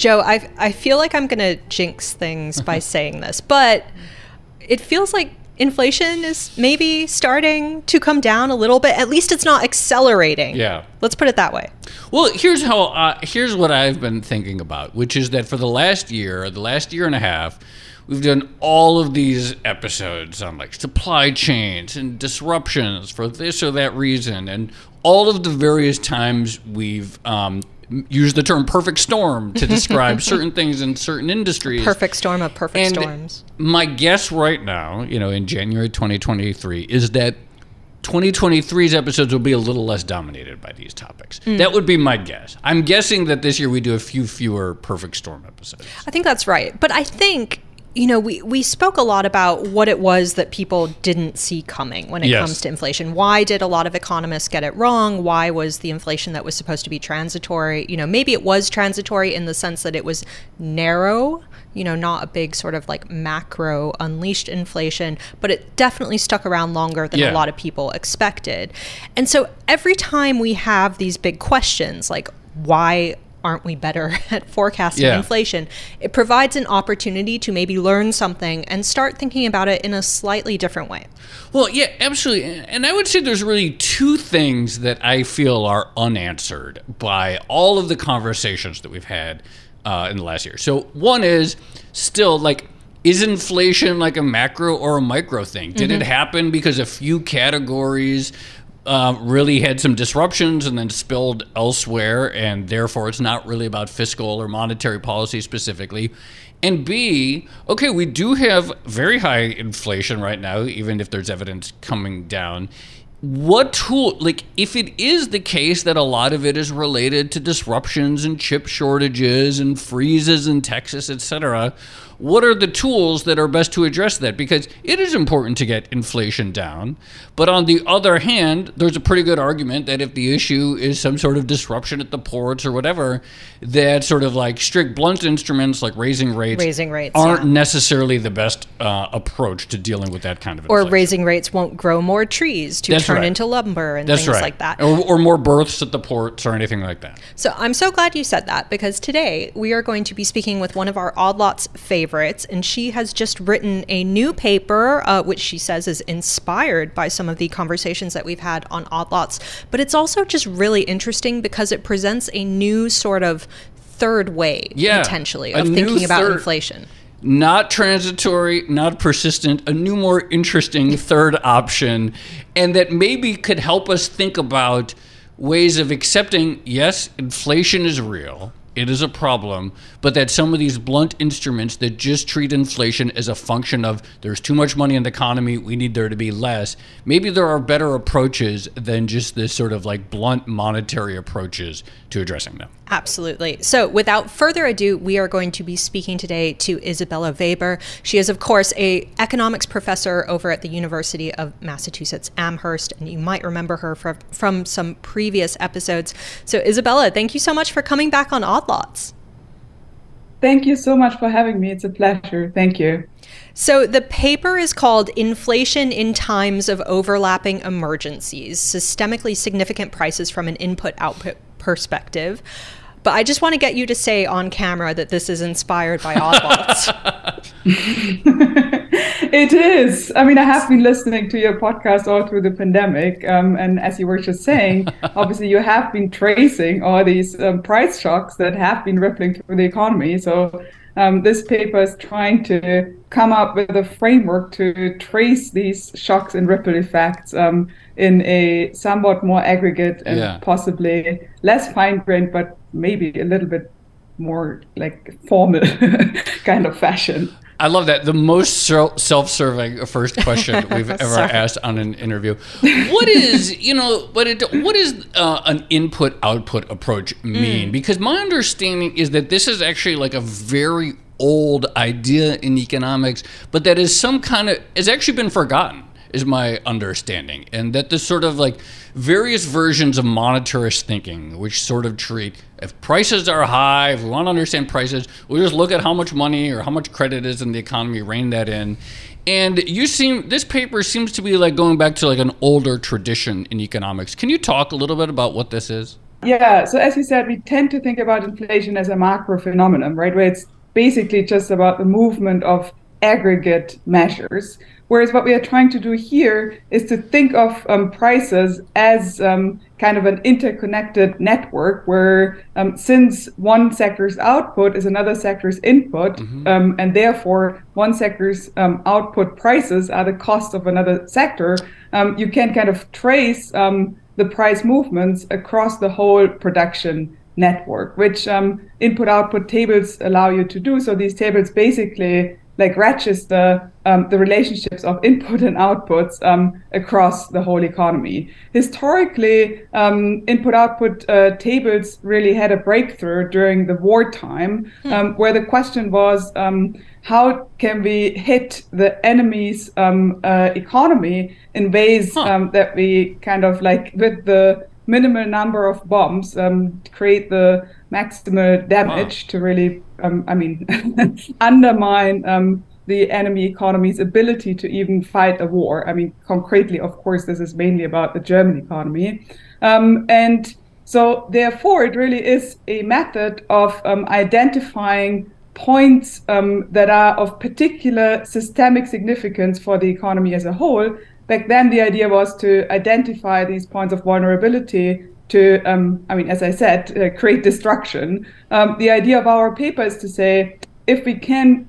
Joe, I, I feel like I'm going to jinx things by saying this, but it feels like inflation is maybe starting to come down a little bit. At least it's not accelerating. Yeah. Let's put it that way. Well, here's how uh, here's what I've been thinking about, which is that for the last year, the last year and a half, we've done all of these episodes on like supply chains and disruptions for this or that reason, and all of the various times we've um, use the term perfect storm to describe certain things in certain industries. Perfect storm of perfect and storms. My guess right now, you know, in January 2023, is that 2023's episodes will be a little less dominated by these topics. Mm. That would be my guess. I'm guessing that this year we do a few fewer perfect storm episodes. I think that's right. But I think you know, we, we spoke a lot about what it was that people didn't see coming when it yes. comes to inflation. Why did a lot of economists get it wrong? Why was the inflation that was supposed to be transitory? You know, maybe it was transitory in the sense that it was narrow, you know, not a big sort of like macro unleashed inflation, but it definitely stuck around longer than yeah. a lot of people expected. And so every time we have these big questions like, why aren't we better at forecasting yeah. inflation? It provides an opportunity to maybe learn something and start thinking about it in a slightly different way. Well, yeah, absolutely. And I would say there's really two things that I feel are unanswered by all of the conversations that we've had uh, in the last year. So, one is still like, is inflation like a macro or a micro thing? Did mm-hmm. it happen because a few categories uh, really had some disruptions and then spilled elsewhere, and therefore it's not really about fiscal or monetary policy specifically. And B, okay, we do have very high inflation right now, even if there's evidence coming down. What tool, like, if it is the case that a lot of it is related to disruptions and chip shortages and freezes in Texas, et cetera, what are the tools that are best to address that? Because it is important to get inflation down. But on the other hand, there's a pretty good argument that if the issue is some sort of disruption at the ports or whatever, that sort of like strict blunt instruments like raising rates, raising rates aren't yeah. necessarily the best uh, approach to dealing with that kind of inflation. Or raising rates won't grow more trees to That's turn right. into lumber and That's things right. like that. Or, or more berths at the ports or anything like that. So I'm so glad you said that because today we are going to be speaking with one of our Odd Lots favorites favorites, and she has just written a new paper, uh, which she says is inspired by some of the conversations that we've had on Odd Lots. But it's also just really interesting because it presents a new sort of third way, yeah, potentially, of thinking about third- inflation not transitory, not persistent, a new, more interesting third option, and that maybe could help us think about ways of accepting yes, inflation is real it is a problem, but that some of these blunt instruments that just treat inflation as a function of there's too much money in the economy, we need there to be less, maybe there are better approaches than just this sort of like blunt monetary approaches to addressing them. Absolutely. So, without further ado, we are going to be speaking today to Isabella Weber. She is, of course, a economics professor over at the University of Massachusetts Amherst, and you might remember her from, from some previous episodes. So, Isabella, thank you so much for coming back on Odd Lots. Thank you so much for having me. It's a pleasure. Thank you. So, the paper is called Inflation in Times of Overlapping Emergencies Systemically Significant Prices from an Input Output Perspective. But I just want to get you to say on camera that this is inspired by Oddlots. it is. I mean, I have been listening to your podcast all through the pandemic. Um, and as you were just saying, obviously, you have been tracing all these um, price shocks that have been rippling through the economy. So, um, this paper is trying to come up with a framework to trace these shocks and ripple effects um, in a somewhat more aggregate and yeah. possibly less fine grained, but maybe a little bit more like formal kind of fashion. I love that. The most self-serving first question we've ever asked on an interview. What is, you know, what it, what is uh, an input-output approach mean? Mm. Because my understanding is that this is actually like a very old idea in economics, but that is some kind of has actually been forgotten is my understanding. And that this sort of like various versions of monetarist thinking, which sort of treat if prices are high, if we want to understand prices, we just look at how much money or how much credit is in the economy, rein that in. And you seem this paper seems to be like going back to like an older tradition in economics. Can you talk a little bit about what this is? Yeah, so as you said, we tend to think about inflation as a macro phenomenon, right? Where it's basically just about the movement of aggregate measures. Whereas what we are trying to do here is to think of um, prices as um, kind of an interconnected network where um, since one sector's output is another sector's input, mm-hmm. Um, and therefore one sector's um, output prices are the cost of another sector, um, you can kind of trace the price movements across the whole production network, which input output tables allow you to do. So these tables basically like register um, the relationships of input and outputs um, across the whole economy. Historically, um, input output uh, tables really had a breakthrough during the wartime, hmm. Um, where the question was um, how can we hit the enemy's um, uh, economy in ways huh. that we kind of like with the minimal number of bombs create the maximal damage wow. to really, um, I mean, undermine um, the enemy economy's ability to even fight a war. I mean, concretely, of course, this is mainly about the German economy. Um, and so, therefore, it really is a method of um, identifying points um, that are of particular systemic significance for the economy as a whole. Back then, the idea was to identify these points of vulnerability to, um, I mean, as I said, uh, create destruction. Um, the idea of our paper is to say if we can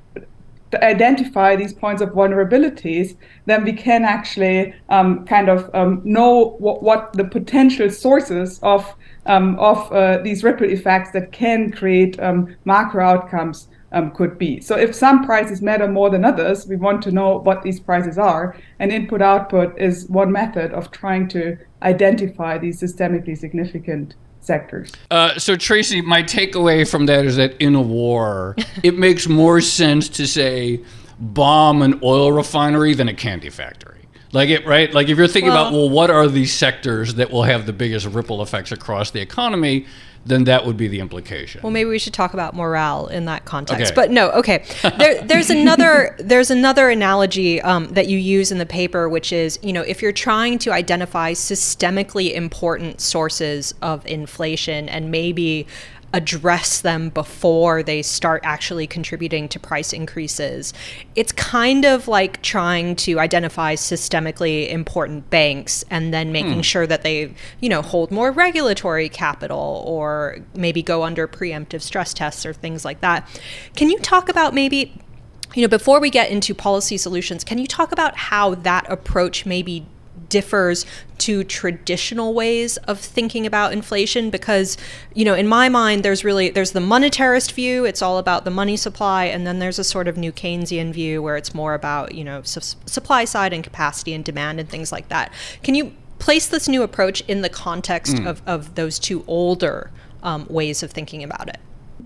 identify these points of vulnerabilities, then we can actually um, kind of um, know what, what, the potential sources of um, of uh, these ripple effects that can create um, macro outcomes um, could be. So if some prices matter more than others, we want to know what these prices are. And input output is one method of trying to identify these systemically significant sectors. Uh, so Tracy, my takeaway from that is that in a war, it makes more sense to say bomb an oil refinery than a candy factory. Like it, right? Like if you're thinking well, about, well, what are these sectors that will have the biggest ripple effects across the economy? Then that would be the implication. Well, maybe we should talk about morale in that context. Okay. But no, okay. There, there's another there's another analogy um, that you use in the paper, which is you know if you're trying to identify systemically important sources of inflation and maybe address them before they start actually contributing to price increases. It's kind of like trying to identify systemically important banks and then making hmm. sure that they, you know, hold more regulatory capital or maybe go under preemptive stress tests or things like that. Can you talk about maybe you know, before we get into policy solutions, can you talk about how that approach maybe differs to traditional ways of thinking about inflation because you know in my mind there's really there's the monetarist view it's all about the money supply and then there's a sort of new keynesian view where it's more about you know su- supply side and capacity and demand and things like that can you place this new approach in the context mm. of, of those two older um, ways of thinking about it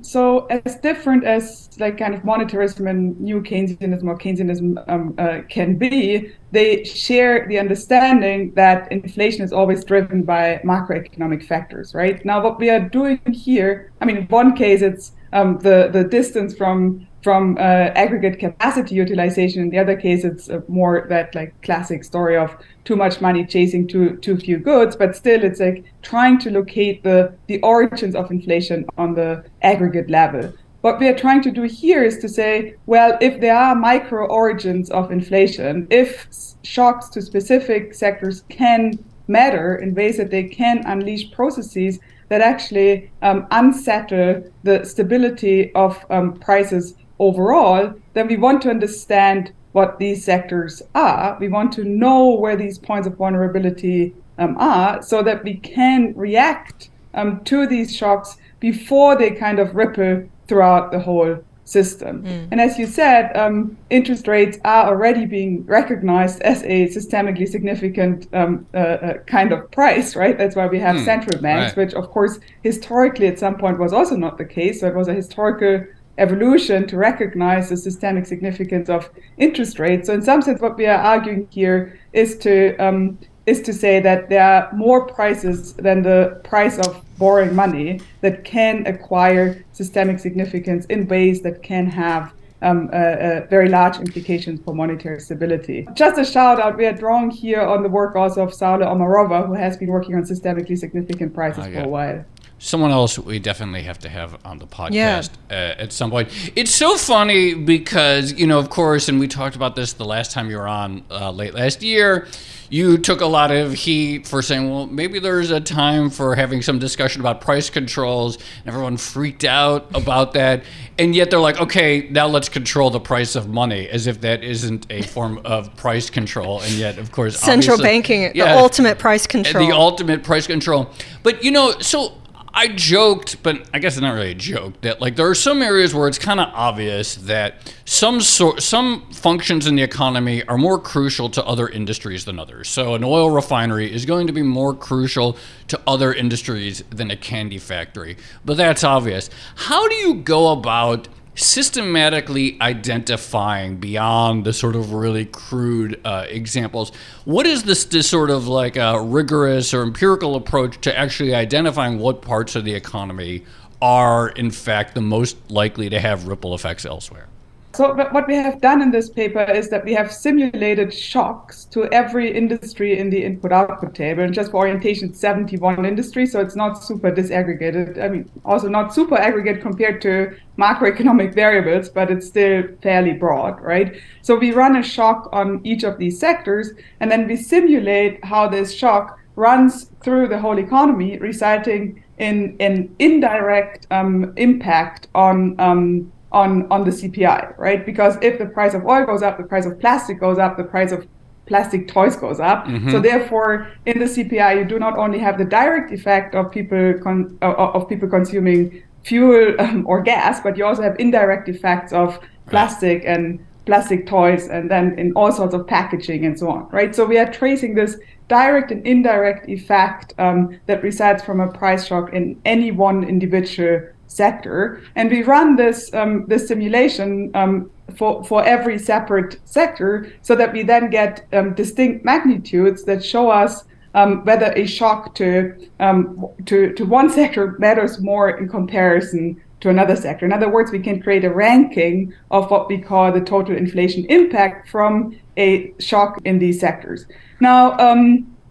so as different as like kind of monetarism and new Keynesianism or Keynesianism um, uh, can be, they share the understanding that inflation is always driven by macroeconomic factors, right? Now, what we are doing here, I mean, in one case, it's um, the the distance from from uh, aggregate capacity utilization. In the other case, it's uh, more that like classic story of too much money chasing too too few goods. But still, it's like trying to locate the the origins of inflation on the aggregate level. What we are trying to do here is to say, well, if there are micro origins of inflation, if shocks to specific sectors can matter in ways that they can unleash processes that actually um, unsettle the stability of um, prices overall, then we want to understand what these sectors are. We want to know where these points of vulnerability um, are so that we can react um, to these shocks before they kind of ripple throughout the whole system. Mm. And as you said, um, interest rates are already being recognized as a systemically significant um, uh, uh, kind of price, right? That's why we have mm. central banks, right. which, of course, historically at some point was also not the case. So it was a historical evolution to recognize the systemic significance of interest rates. So in some sense, what we are arguing here is to um, is to say that there are more prices than the price of borrowing money that can acquire systemic significance in ways that can have um, uh, uh, very large implications for monetary stability. Just a shout out, we are drawing here on the work also of Saule Omarova, who has been working on systemically significant prices oh, yeah. for a while someone else we definitely have to have on the podcast yeah. uh, at some point. It's so funny because, you know, of course, and we talked about this the last time you were on uh, late last year. You took a lot of heat for saying, well, maybe there's a time for having some discussion about price controls. And everyone freaked out about that. And yet they're like, okay, now let's control the price of money, as if that isn't a form of price control. And yet, of course, central banking, yeah, the ultimate price control. The ultimate price control. But, you know, so I joked, but I guess it's not really a joke that like there are some areas where it's kind of obvious that some sort some functions in the economy are more crucial to other industries than others. So an oil refinery is going to be more crucial to other industries than a candy factory. But that's obvious. How do you go about systematically identifying beyond the sort of really crude uh, examples. What is this, this sort of like a rigorous or empirical approach to actually identifying what parts of the economy are, in fact, the most likely to have ripple effects elsewhere? So what we have done in this paper is that we have simulated shocks to every industry in the input-output table. And just for orientation, 71 industries, so it's not super disaggregated. I mean, also not super aggregate compared to macroeconomic variables, but it's still fairly broad, right? So we run a shock on each of these sectors, and then we simulate how this shock runs through the whole economy, resulting in an indirect um, impact on um, on on the CPI, right? Because if the price of oil goes up, the price of plastic goes up, the price of plastic toys goes up. Mm-hmm. So therefore, in the CPI, you do not only have the direct effect of people con- of people consuming fuel um, or gas, but you also have indirect effects of plastic right. and plastic toys, and then in all sorts of packaging and so on, right? So we are tracing this direct and indirect effect um, that resides from a price shock in any one individual sector. And we run this um, this simulation um, for for every separate sector, so that we then get um, distinct magnitudes that show us um, whether a shock to um, to to one sector matters more in comparison to another sector. In other words, we can create a ranking of what we call the total inflation impact from a shock in these sectors. Now.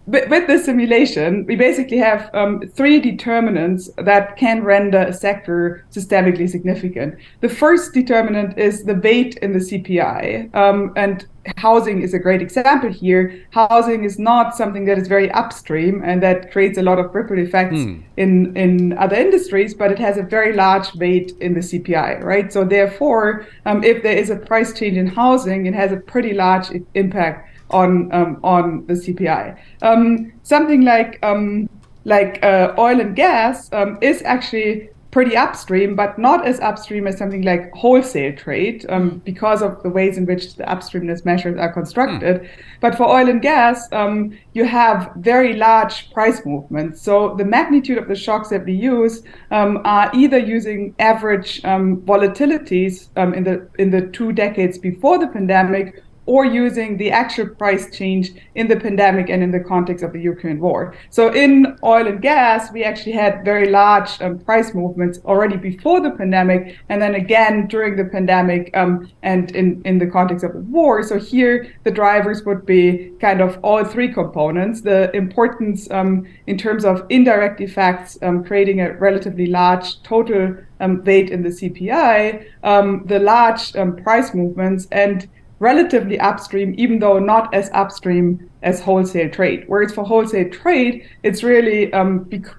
With, with the simulation, we basically have um, three determinants that can render a sector systemically significant. The first determinant is the weight in the CPI, um, and housing is a great example here. Housing is not something that is very upstream and that creates a lot of ripple effects mm. in, in other industries, but it has a very large weight in the CPI, right? So therefore, um, if there is a price change in housing, it has a pretty large impact on um, on the CPI. Um, something like um, like uh, oil and gas um, is actually pretty upstream, but not as upstream as something like wholesale trade um, mm. because of the ways in which the upstreamness measures are constructed. Mm. But for oil and gas, um, you have very large price movements. So the magnitude of the shocks that we use um, are either using average um, volatilities um, in the in the two decades before the pandemic or using the actual price change in the pandemic and in the context of the Ukraine war. So in oil and gas, we actually had very large um, price movements already before the pandemic, and then again during the pandemic um, and in, in the context of the war. So here the drivers would be kind of all three components. The importance um, in terms of indirect effects, um, creating a relatively large total um, weight in the CPI, um, the large price movements, and relatively upstream, even though not as upstream as wholesale trade. Whereas for wholesale trade, it's really um, bec-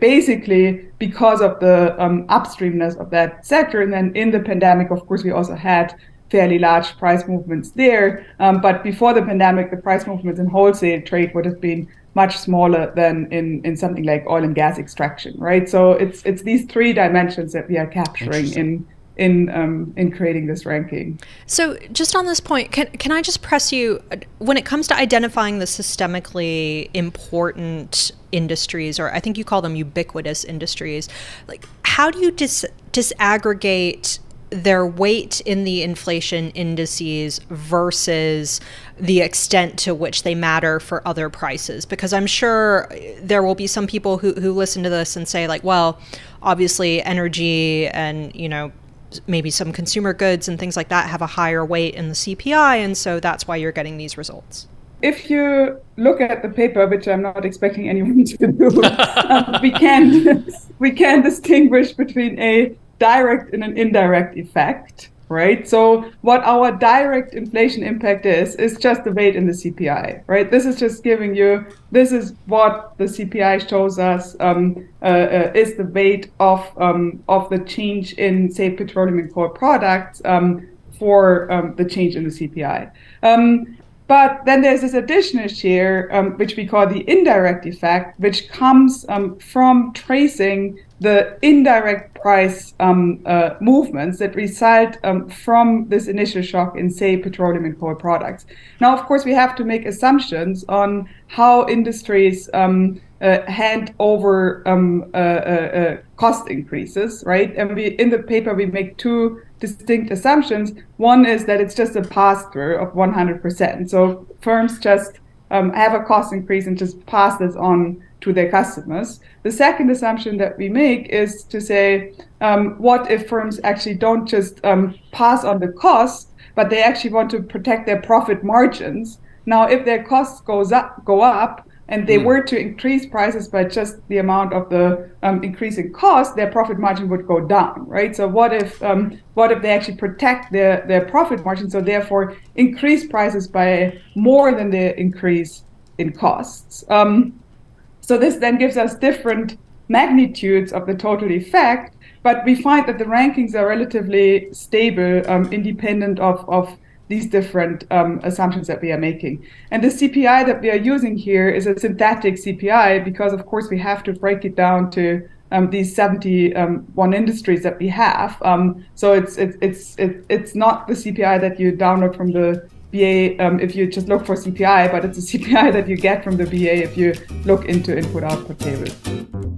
basically because of the um, upstreamness of that sector. And then in the pandemic, of course, we also had fairly large price movements there. Um, but before the pandemic, the price movements in wholesale trade would have been much smaller than in, in something like oil and gas extraction, right? So it's it's these three dimensions that we are capturing in in um, in creating this ranking. So, just on this point, can can I just press you when it comes to identifying the systemically important industries, or I think you call them ubiquitous industries? Like, how do you dis- disaggregate? their weight in the inflation indices versus the extent to which they matter for other prices because i'm sure there will be some people who, who listen to this and say like well obviously energy and you know maybe some consumer goods and things like that have a higher weight in the CPI, and so that's why you're getting these results. If you look at the paper, which I'm not expecting anyone to do, um, we can we can distinguish between a direct and an indirect effect right? So what our direct inflation impact is is just the weight in the CPI, right? This is just giving you this is what the CPI shows us um, uh, uh, is the weight of um, of the change in say petroleum and coal products um, for um, the change in the CPI. Um, but then there's this additional share, um, which we call the indirect effect, which comes from tracing the indirect price um, uh, movements that result um, from this initial shock in, say, petroleum and coal products. Now, of course, we have to make assumptions on how industries um, uh, hand over um, uh, uh, uh, cost increases, right? And we, in the paper, we make two distinct assumptions. One is that it's just a pass through of 100%. So firms just um, have a cost increase and just pass this on to their customers. The second assumption that we make is to say, um, what if firms actually don't just um, pass on the cost, but they actually want to protect their profit margins? Now, if their costs goes up, go up, and they mm. were to increase prices by just the amount of the um, increase in cost, their profit margin would go down, right? So what if um, what if they actually protect their their profit margin, so therefore increase prices by more than the increase in costs? Um, so this then gives us different magnitudes of the total effect, but we find that the rankings are relatively stable, um, independent of, of these different um, assumptions that we are making. And the CPI that we are using here is a synthetic CPI because, of course, we have to break it down to um, these 71 um, industries that we have. Um, so it's it's it's it's not the CPI that you download from the BEA um, if you just look for CPI, but it's a CPI that you get from the BEA if you look into input output tables.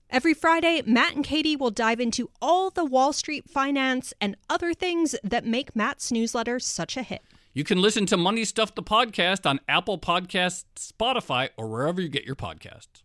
Every Friday, Matt and Katie will dive into all the Wall Street finance and other things that make Matt's newsletter such a hit. You can listen to Money Stuff the podcast on Apple Podcasts, Spotify, or wherever you get your podcasts.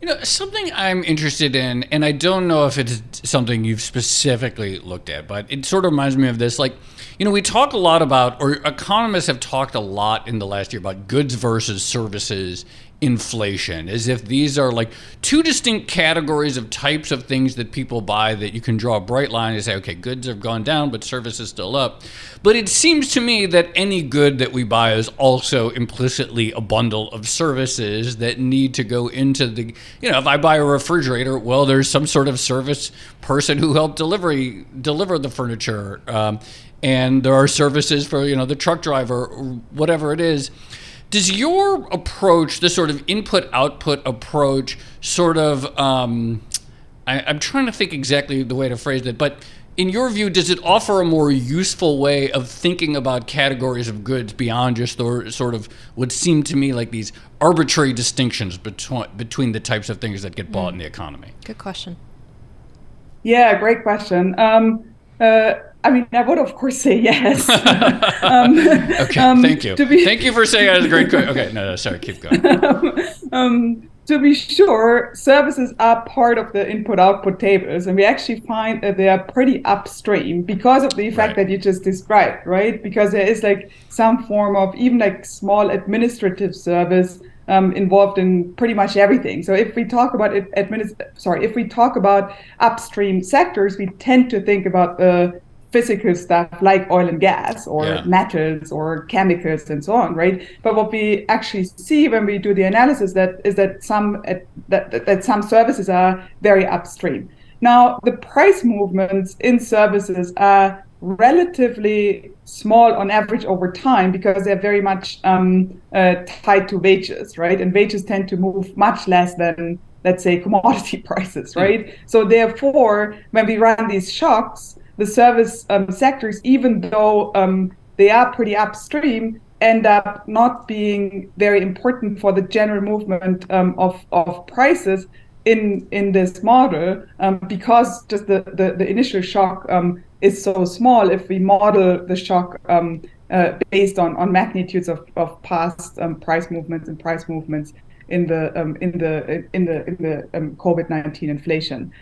You know, something I'm interested in, and I don't know if it's something you've specifically looked at, but it sort of reminds me of this. Like, you know, we talk a lot about, or economists have talked a lot in the last year about goods versus services inflation, as if these are like two distinct categories of types of things that people buy that you can draw a bright line and say, okay, goods have gone down, but services still up. But it seems to me that any good that we buy is also implicitly a bundle of services that need to go into the, you know, if I buy a refrigerator, well, there's some sort of service person who helped delivery deliver the furniture. Um, and there are services for, you know, the truck driver, whatever it is does your approach, this sort of input output approach, sort of, um, I, I'm trying to think exactly the way to phrase it, but in your view, does it offer a more useful way of thinking about categories of goods beyond just the sort of what seem to me like these arbitrary distinctions between between the types of things that get bought mm. in the economy? Good question. Yeah, great question. Um, uh, I mean, I would of course say yes. um, okay, um, thank you. Be, thank you for saying that was a great question. Okay, no, no, sorry, keep going. um, to be sure, services are part of the input-output tables, and we actually find that they are pretty upstream because of the effect right. that you just described, right? Because there is like some form of even like small administrative service um, involved in pretty much everything. So if we talk about it, administ- sorry, if we talk about upstream sectors, we tend to think about the physical stuff like oil and gas or yeah. metals or chemicals and so on, right? But what we actually see when we do the analysis that is that some that, that, that some services are very upstream. Now the price movements in services are relatively small on average over time because they're very much um, uh, tied to wages, right? And wages tend to move much less than let's say commodity prices, right? Mm. So therefore, when we run these shocks, the service um, sectors, even though um, they are pretty upstream, end up not being very important for the general movement um, of, of prices in in this model um, because just the, the, the initial shock um, is so small if we model the shock um, uh, based on, on magnitudes of, of past price movements and price movements in the in the in the in the COVID-19 inflation.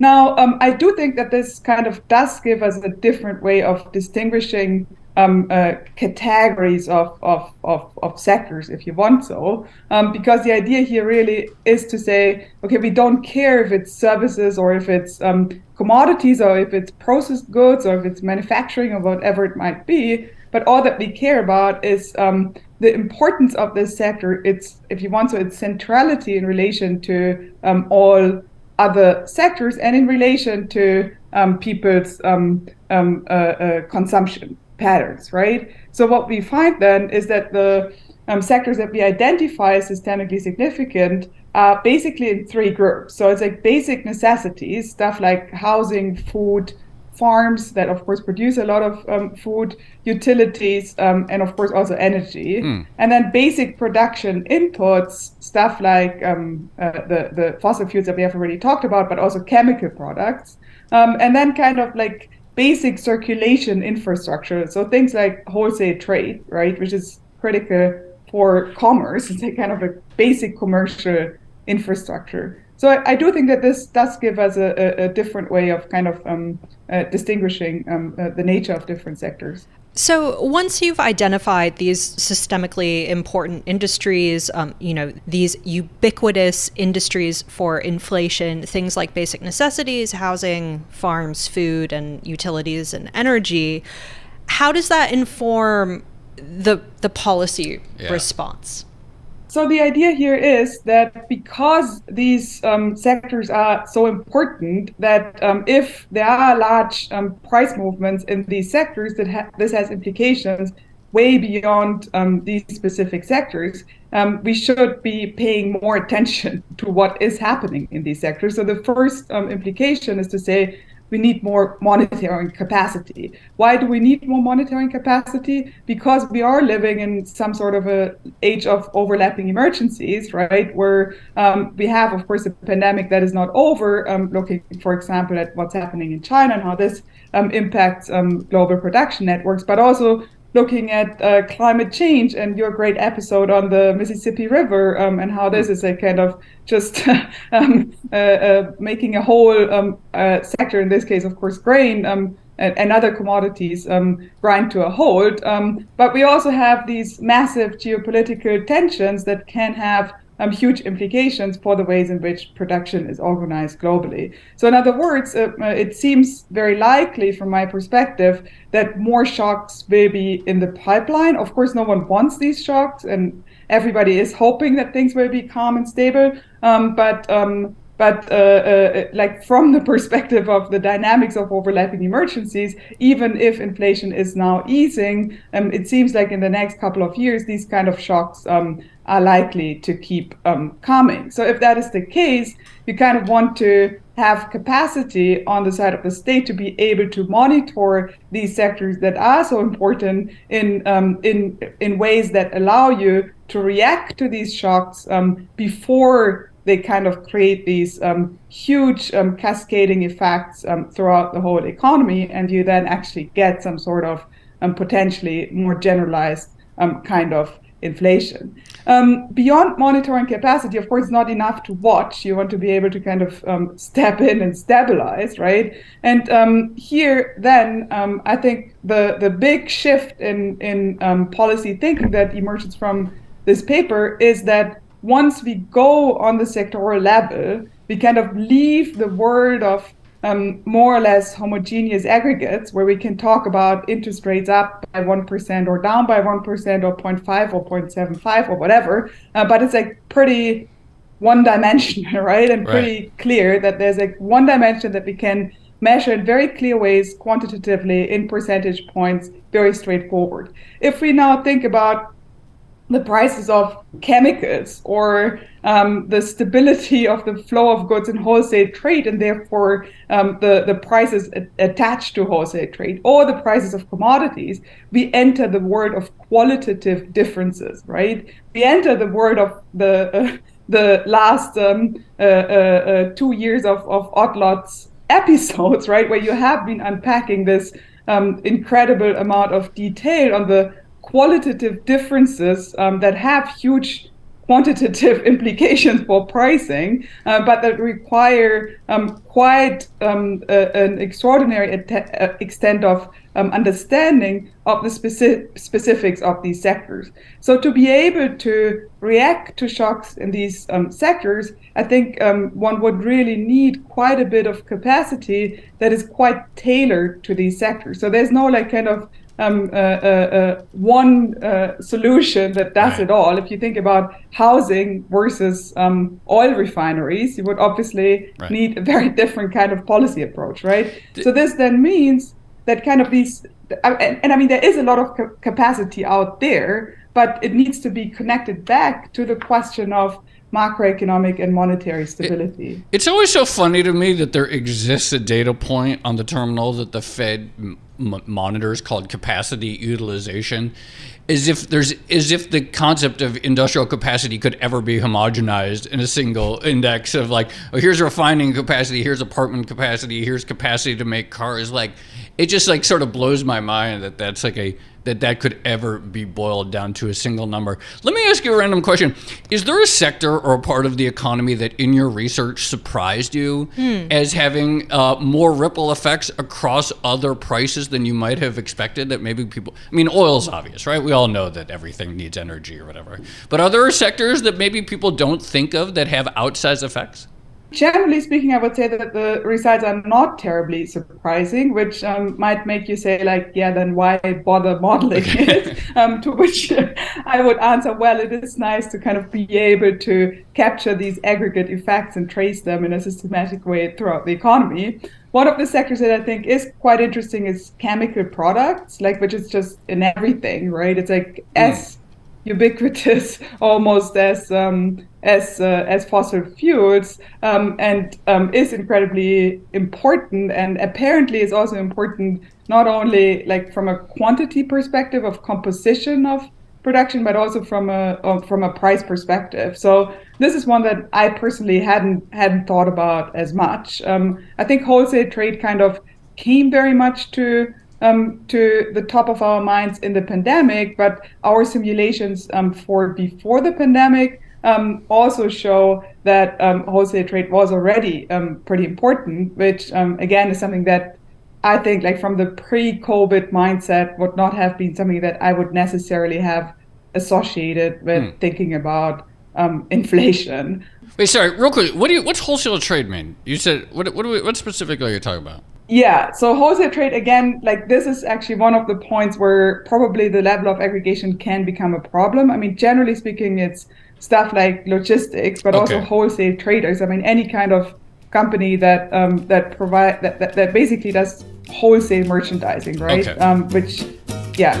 Now, um, I do think that this kind of does give us a different way of distinguishing um, uh, categories of, of, of, of, sectors, if you want so, um, because the idea here really is to say, okay, we don't care if it's services or if it's um, commodities or if it's processed goods or if it's manufacturing or whatever it might be, but all that we care about is um, the importance of this sector. It's, if you want so, its centrality in relation to um, all other sectors and in relation to um, people's um, um, uh, uh, consumption patterns, right? So what we find then is that the um, sectors that we identify as systemically significant are basically in three groups. So it's like basic necessities, stuff like housing, food, farms that of course produce a lot of um, food utilities um, and of course also energy. Mm. and then basic production inputs stuff like um, uh, the, the fossil fuels that we have already talked about but also chemical products. Um, and then kind of like basic circulation infrastructure. So things like wholesale trade right which is critical for commerce. It's a kind of a basic commercial infrastructure so I, I, do think that this does give us a, a, a different way of kind of um, uh, distinguishing um, uh, the nature of different sectors. So once you've identified these systemically important industries, um, you know these ubiquitous industries for inflation, things like basic necessities, housing, farms, food, and utilities and energy. How does that inform the the policy yeah. response? So the idea here is that because these um, sectors are so important, that um, if there are large um, price movements in these sectors, that ha- this has implications way beyond um, these specific sectors. Um, we should be paying more attention to what is happening in these sectors. So the first um, implication is to say we need more monitoring capacity. Why do we need more monitoring capacity? Because we are living in some sort of a age of overlapping emergencies, right? Where um, we have, of course, a pandemic that is not over. Um, looking, for example, at what's happening in China and how this um, impacts um, global production networks, but also looking at uh, climate change and your great episode on the Mississippi River um, and how this is a kind of just um, uh, uh, making a whole um, uh, sector, in this case, of course, grain, um, and, and, other commodities um, grind to a halt. Um, but we also have these massive geopolitical tensions that can have um, huge implications for the ways in which production is organized globally. So, in other words, uh, uh, it seems very likely, from my perspective, that more shocks will be in the pipeline. Of course, no one wants these shocks, and everybody is hoping that things will be calm and stable. Um, but um, but uh, uh, like from the perspective of the dynamics of overlapping emergencies, even if inflation is now easing, um, it seems like in the next couple of years, these kind of shocks um, are likely to keep um, coming. So if that is the case, you kind of want to have capacity on the side of the state to be able to monitor these sectors that are so important in um, in in ways that allow you to react to these shocks um, before they kind of create these um, huge um, cascading effects um, throughout the whole economy, and you then actually get some sort of um, potentially more generalized kind of inflation. Um, beyond monitoring capacity, of course, not enough to watch. You want to be able to kind of um, step in and stabilize, right? And um, here, then, um, I think the the big shift in in policy thinking that emerges from this paper is that once we go on the sectoral level, we kind of leave the world of um, more or less homogeneous aggregates where we can talk about interest rates up by 1% or down by 1% or 0.5 or 0.75 or whatever. Uh, but it's like pretty one dimensional, right? And pretty right. clear that there's like one dimension that we can measure in very clear ways quantitatively in percentage points, very straightforward. If we now think about the prices of chemicals or um, the stability of the flow of goods in wholesale trade and therefore um, the, the prices attached to wholesale trade or the prices of commodities, we enter the world of qualitative differences, right? We enter the world of the, uh, the last um, uh, uh, uh two years of, of Odd Lots episodes, right? Where you have been unpacking this um, incredible amount of detail on the qualitative differences um, that have huge quantitative implications for pricing, uh, but that require um, quite um, an extraordinary uh, extent of um, understanding of the specific specifics of these sectors. So to be able to react to shocks in these um, sectors, I think um, one would really need quite a bit of capacity that is quite tailored to these sectors. So there's no like kind of um, uh, uh, uh, one solution that does it all. If you think about housing versus um, oil refineries, you would obviously right. need a very different kind of policy approach, right? D- so this then means that kind of these, and, and I mean, there is a lot of ca- capacity out there, but it needs to be connected back to the question of macroeconomic and monetary stability. It, it's always so funny to me that there exists a data point on the terminal that the Fed m- monitors called capacity utilization as if there's as if the concept of industrial capacity could ever be homogenized in a single index of like oh here's refining capacity here's apartment capacity here's capacity to make cars like it just like sort of blows my mind that that's like a that that could ever be boiled down to a single number. Let me ask you a random question. Is there a sector or a part of the economy that in your research surprised you hmm. as having uh, more ripple effects across other prices than you might have expected that maybe people I mean oil's obvious, right? We all know that everything needs energy or whatever. But are there sectors that maybe people don't think of that have outsized effects? Generally speaking, I would say that the results are not terribly surprising, which um, might make you say, like, yeah, then why bother modeling it? Um, to which I would answer, well, it is nice to kind of be able to capture these aggregate effects and trace them in a systematic way throughout the economy. One of the sectors that I think is quite interesting is chemical products, like which is just in everything, right? It's like mm. Ubiquitous almost as um, as uh, as fossil fuels um, and um, is incredibly important and apparently is also important not only like from a quantity perspective of composition of production but also from a uh, from a price perspective. So this is one that I personally hadn't hadn't thought about as much. Um, I think wholesale trade kind of came very much to um, to the top of our minds in the pandemic, but our simulations um, for before the pandemic um, also show that um, wholesale trade was already um, pretty important, which um, again is something that I think, like from the pre-COVID mindset, would not have been something that I would necessarily have associated with hmm. thinking about inflation. Wait, sorry, real quick. What do you? What's wholesale trade mean? You said what? What, we, what specifically are you talking about? Yeah, so wholesale trade again, like this is actually one of the points where probably the level of aggregation can become a problem. I mean, generally speaking, it's stuff like logistics, but okay. also wholesale traders. I mean, any kind of company that um, that provide that, that, that basically does wholesale merchandising, right? Okay. Um, which, yeah.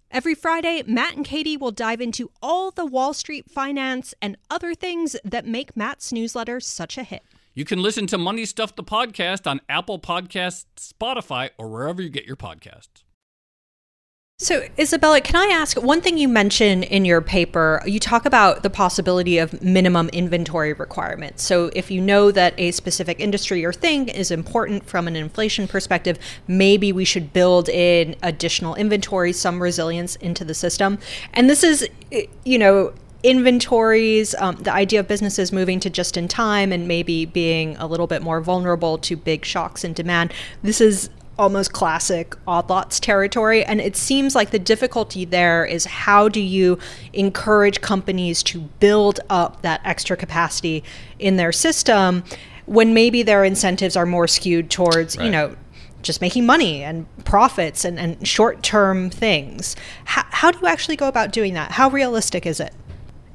Every Friday, Matt and Katie will dive into all the Wall Street finance and other things that make Matt's newsletter such a hit. You can listen to Money Stuff the podcast on Apple Podcasts, Spotify, or wherever you get your podcasts. So, Isabella, can I ask one thing you mention in your paper? You talk about the possibility of minimum inventory requirements. So, if you know that a specific industry or thing is important from an inflation perspective, maybe we should build in additional inventory, some resilience into the system. And this is, you know, inventories, um, the idea of businesses moving to just in time and maybe being a little bit more vulnerable to big shocks in demand. This is almost classic odd lots territory. And it seems like the difficulty there is how do you encourage companies to build up that extra capacity in their system when maybe their incentives are more skewed towards, right. you know, just making money and profits and, and short term things. How, how do you actually go about doing that? How realistic is it?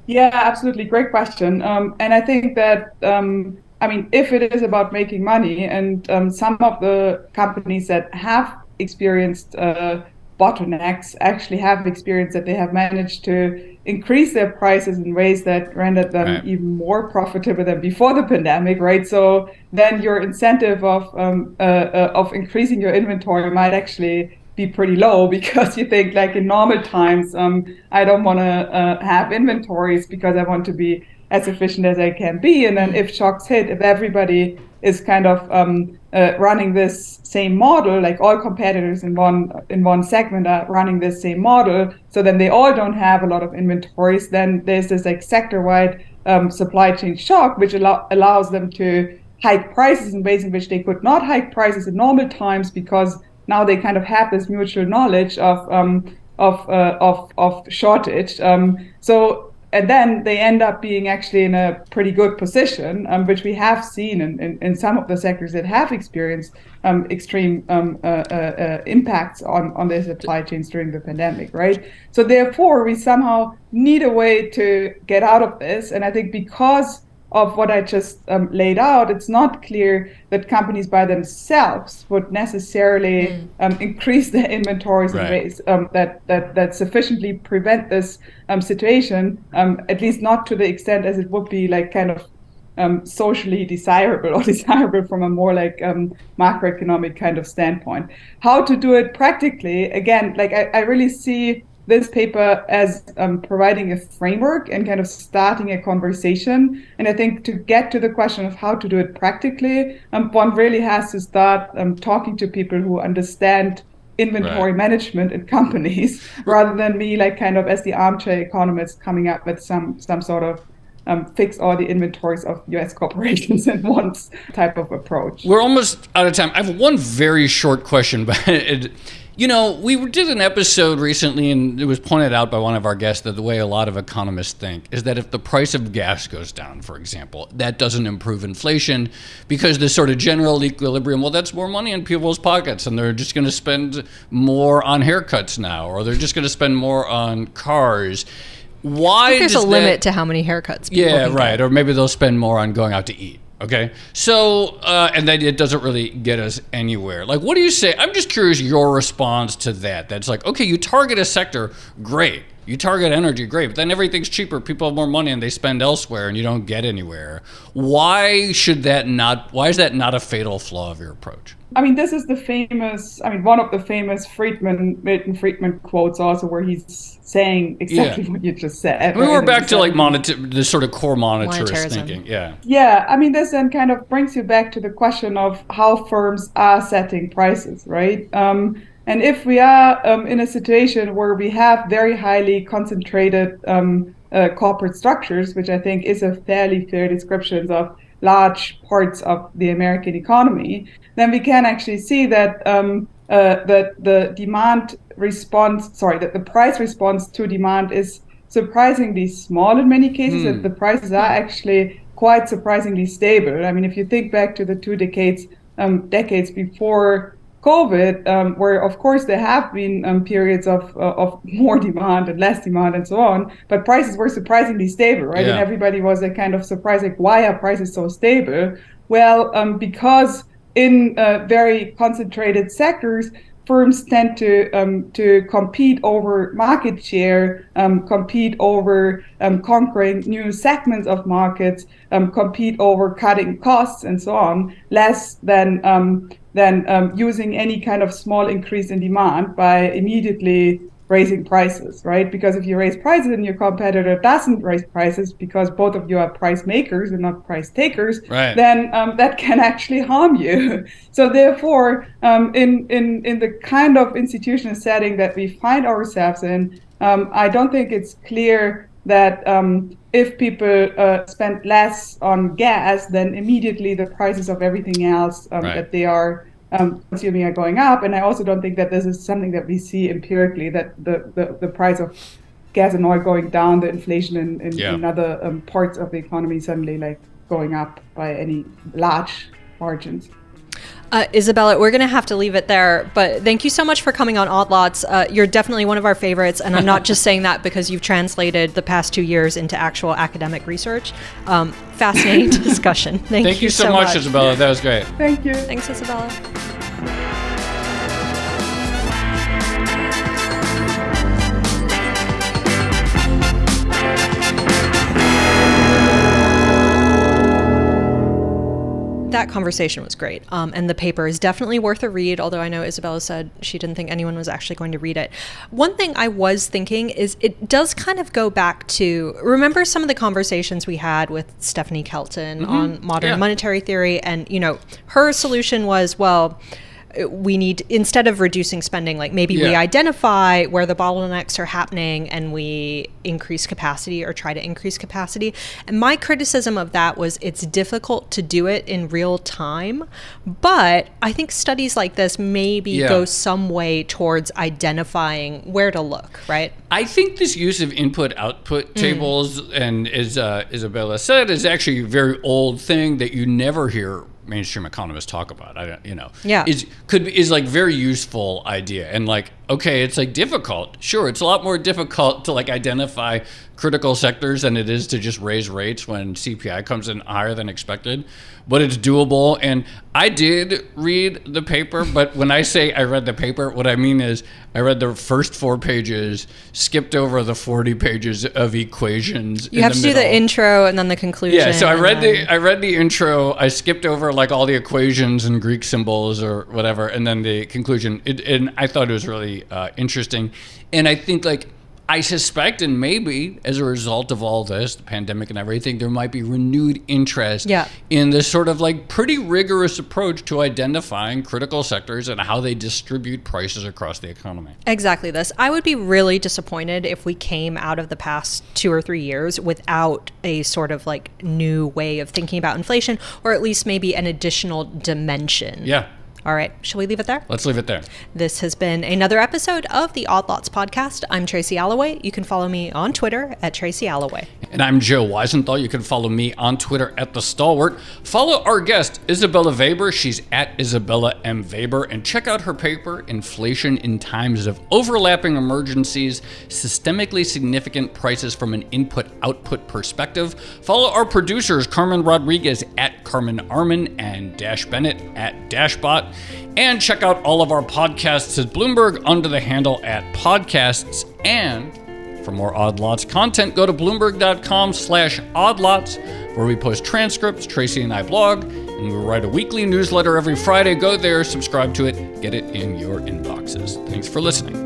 Yeah, absolutely. Great question. Um, and I think that um, I mean, if it is about making money, and um, some of the companies that have experienced uh, bottlenecks actually have experienced that they have managed to increase their prices in ways that rendered them right. even more profitable than before the pandemic, right? So then your incentive of um, uh, uh, of increasing your inventory might actually be pretty low because you think like in normal times, um, I don't want to uh, have inventories because I want to be as efficient as I can be. And then if shocks hit, if everybody is kind of um, uh, running this same model, like all competitors in one in one segment are running this same model, so then they all don't have a lot of inventories. Then there's this like sector-wide um, supply chain shock, which allow- allows them to hike prices in ways in which they could not hike prices in normal times because now they kind of have this mutual knowledge of um, of, uh, of of shortage. Um, so and then they end up being actually in a pretty good position, um, which we have seen in, in, in, some of the sectors that have experienced um, extreme um, uh, uh, uh, impacts on, on their supply chains during the pandemic, right? So therefore, we somehow need a way to get out of this. And I think because of what I just um, laid out, it's not clear that companies by themselves would necessarily mm. um, increase their inventories right. in ways um, that, that that sufficiently prevent this um, situation, um, at least not to the extent as it would be like kind of um, socially desirable or desirable from a more like macroeconomic kind of standpoint. How to do it practically, again, like I, I really see this paper as um, providing a framework and kind of starting a conversation. And I think to get to the question of how to do it practically, um, one really has to start um, talking to people who understand inventory right. management in companies rather than me like kind of as the armchair economist coming up with some some sort of um, fix all the inventories of US corporations in one type of approach. We're almost out of time. I have one very short question, but it, you know, we did an episode recently, and it was pointed out by one of our guests that the way a lot of economists think is that if the price of gas goes down, for example, that doesn't improve inflation because the sort of general equilibrium, well, that's more money in people's pockets, and they're just going to spend more on haircuts now, or they're just going to spend more on cars. Why? there's a that, limit to how many haircuts. yeah, right. Get. Or maybe they'll spend more on going out to eat. Okay, so uh, and then it doesn't really get us anywhere. Like, what do you say? I'm just curious your response to that. That's like, okay, you target a sector, great. You target energy, great, but then everything's cheaper. People have more money and they spend elsewhere, and you don't get anywhere. Why should that not? Why is that not a fatal flaw of your approach? I mean, this is the famous. I mean, one of the famous Friedman, Milton Friedman quotes, also where he's saying exactly yeah. what you just said. I mean, we're back to like monitor, the sort of core monetarist thinking. Yeah. Yeah, I mean, this then kind of brings you back to the question of how firms are setting prices, right? Um, and if we are um, in a situation where we have very highly concentrated um, uh, corporate structures, which I think is a fairly fair description of large parts of the American economy, then we can actually see that um, uh, that the demand response, sorry, that the price response to demand is surprisingly small in many cases, mm. the prices are actually quite surprisingly stable. I mean, if you think back to the two decades um, decades before COVID, um, where of course there have been um, periods of uh, of more demand and less demand and so on, but prices were surprisingly stable, right? Yeah. And everybody was a kind of surprised, like, why are prices so stable? Well, um, because in uh, very concentrated sectors, firms tend to um, to compete over market share, um, compete over um, conquering new segments of markets, um, compete over cutting costs and so on, less than um, than um, using any kind of small increase in demand by immediately raising prices, right? Because if you raise prices and your competitor doesn't raise prices because both of you are price makers and not price takers, right. then um, that can actually harm you. So therefore, um, in in in the kind of institutional setting that we find ourselves in, um, I don't think it's clear that um, if people uh, spend less on gas, then immediately the prices of everything else um, right. that they are um, consuming are going up. And I also don't think that this is something that we see empirically that the, the, the price of gas and oil going down, the inflation in, in, yeah. in other um, parts of the economy suddenly like going up by any large margins. Uh, Isabella, we're going to have to leave it there, but thank you so much for coming on Odd Lots. Uh, you're definitely one of our favorites, and I'm not just saying that because you've translated the past two years into actual academic research. Um, fascinating discussion. Thank, thank you, you so, so much, much, Isabella. That was great. Thank you. Thanks, Isabella. That conversation was great. Um, and the paper is definitely worth a read, although I know Isabella said she didn't think anyone was actually going to read it. One thing I was thinking is it does kind of go back to remember some of the conversations we had with Stephanie Kelton mm-hmm. on modern yeah. monetary theory. And, you know, her solution was, well, we need instead of reducing spending like maybe yeah. we identify where the bottlenecks are happening and we increase capacity or try to increase capacity and my criticism of that was it's difficult to do it in real time but i think studies like this maybe yeah. go some way towards identifying where to look right i think this use of input output mm. tables mm. and as uh, isabella said is actually a very old thing that you never hear mainstream economists talk about. I you know, yeah, is could be is like very useful idea and like okay, it's like difficult. Sure, it's a lot more difficult to like identify critical sectors than it is to just raise rates when CPI comes in higher than expected. But it's doable. And I did read the paper, but when I say I read the paper, what I mean is I read the first four pages, skipped over the 40 pages of equations. You have to middle. do the intro and then the conclusion. Yeah, so I read the I read the intro, I skipped over like all the equations and Greek symbols or whatever, and then the conclusion. It, and I thought it was really uh, interesting. And I think like I suspect, and maybe as a result of all this, the pandemic and everything, there might be renewed interest yeah. in this sort of like pretty rigorous approach to identifying critical sectors and how they distribute prices across the economy. Exactly this. I would be really disappointed if we came out of the past two or three years without a sort of like new way of thinking about inflation, or at least maybe an additional dimension. Yeah. All right, shall we leave it there? Let's leave it there. This has been another episode of the Odd Lots podcast. I'm Tracy Alloway. You can follow me on Twitter at Tracy Alloway. And I'm Joe Weisenthal. You can follow me on Twitter at The Stalwart. Follow our guest, Isabella Weber. She's at Isabella M. Weber. And check out her paper, Inflation in Times of Overlapping Emergencies Systemically Significant Prices from an Input Output Perspective. Follow our producers, Carmen Rodriguez at Carmen Armen and Dash Bennett at Dashbot. And check out all of our podcasts at Bloomberg under the handle at podcasts. And for more Odd Lots content, go to bloomberg.com slash oddlots, where we post transcripts, Tracy and I blog, and we write a weekly newsletter every Friday. Go there, subscribe to it, get it in your inboxes. Thanks for listening.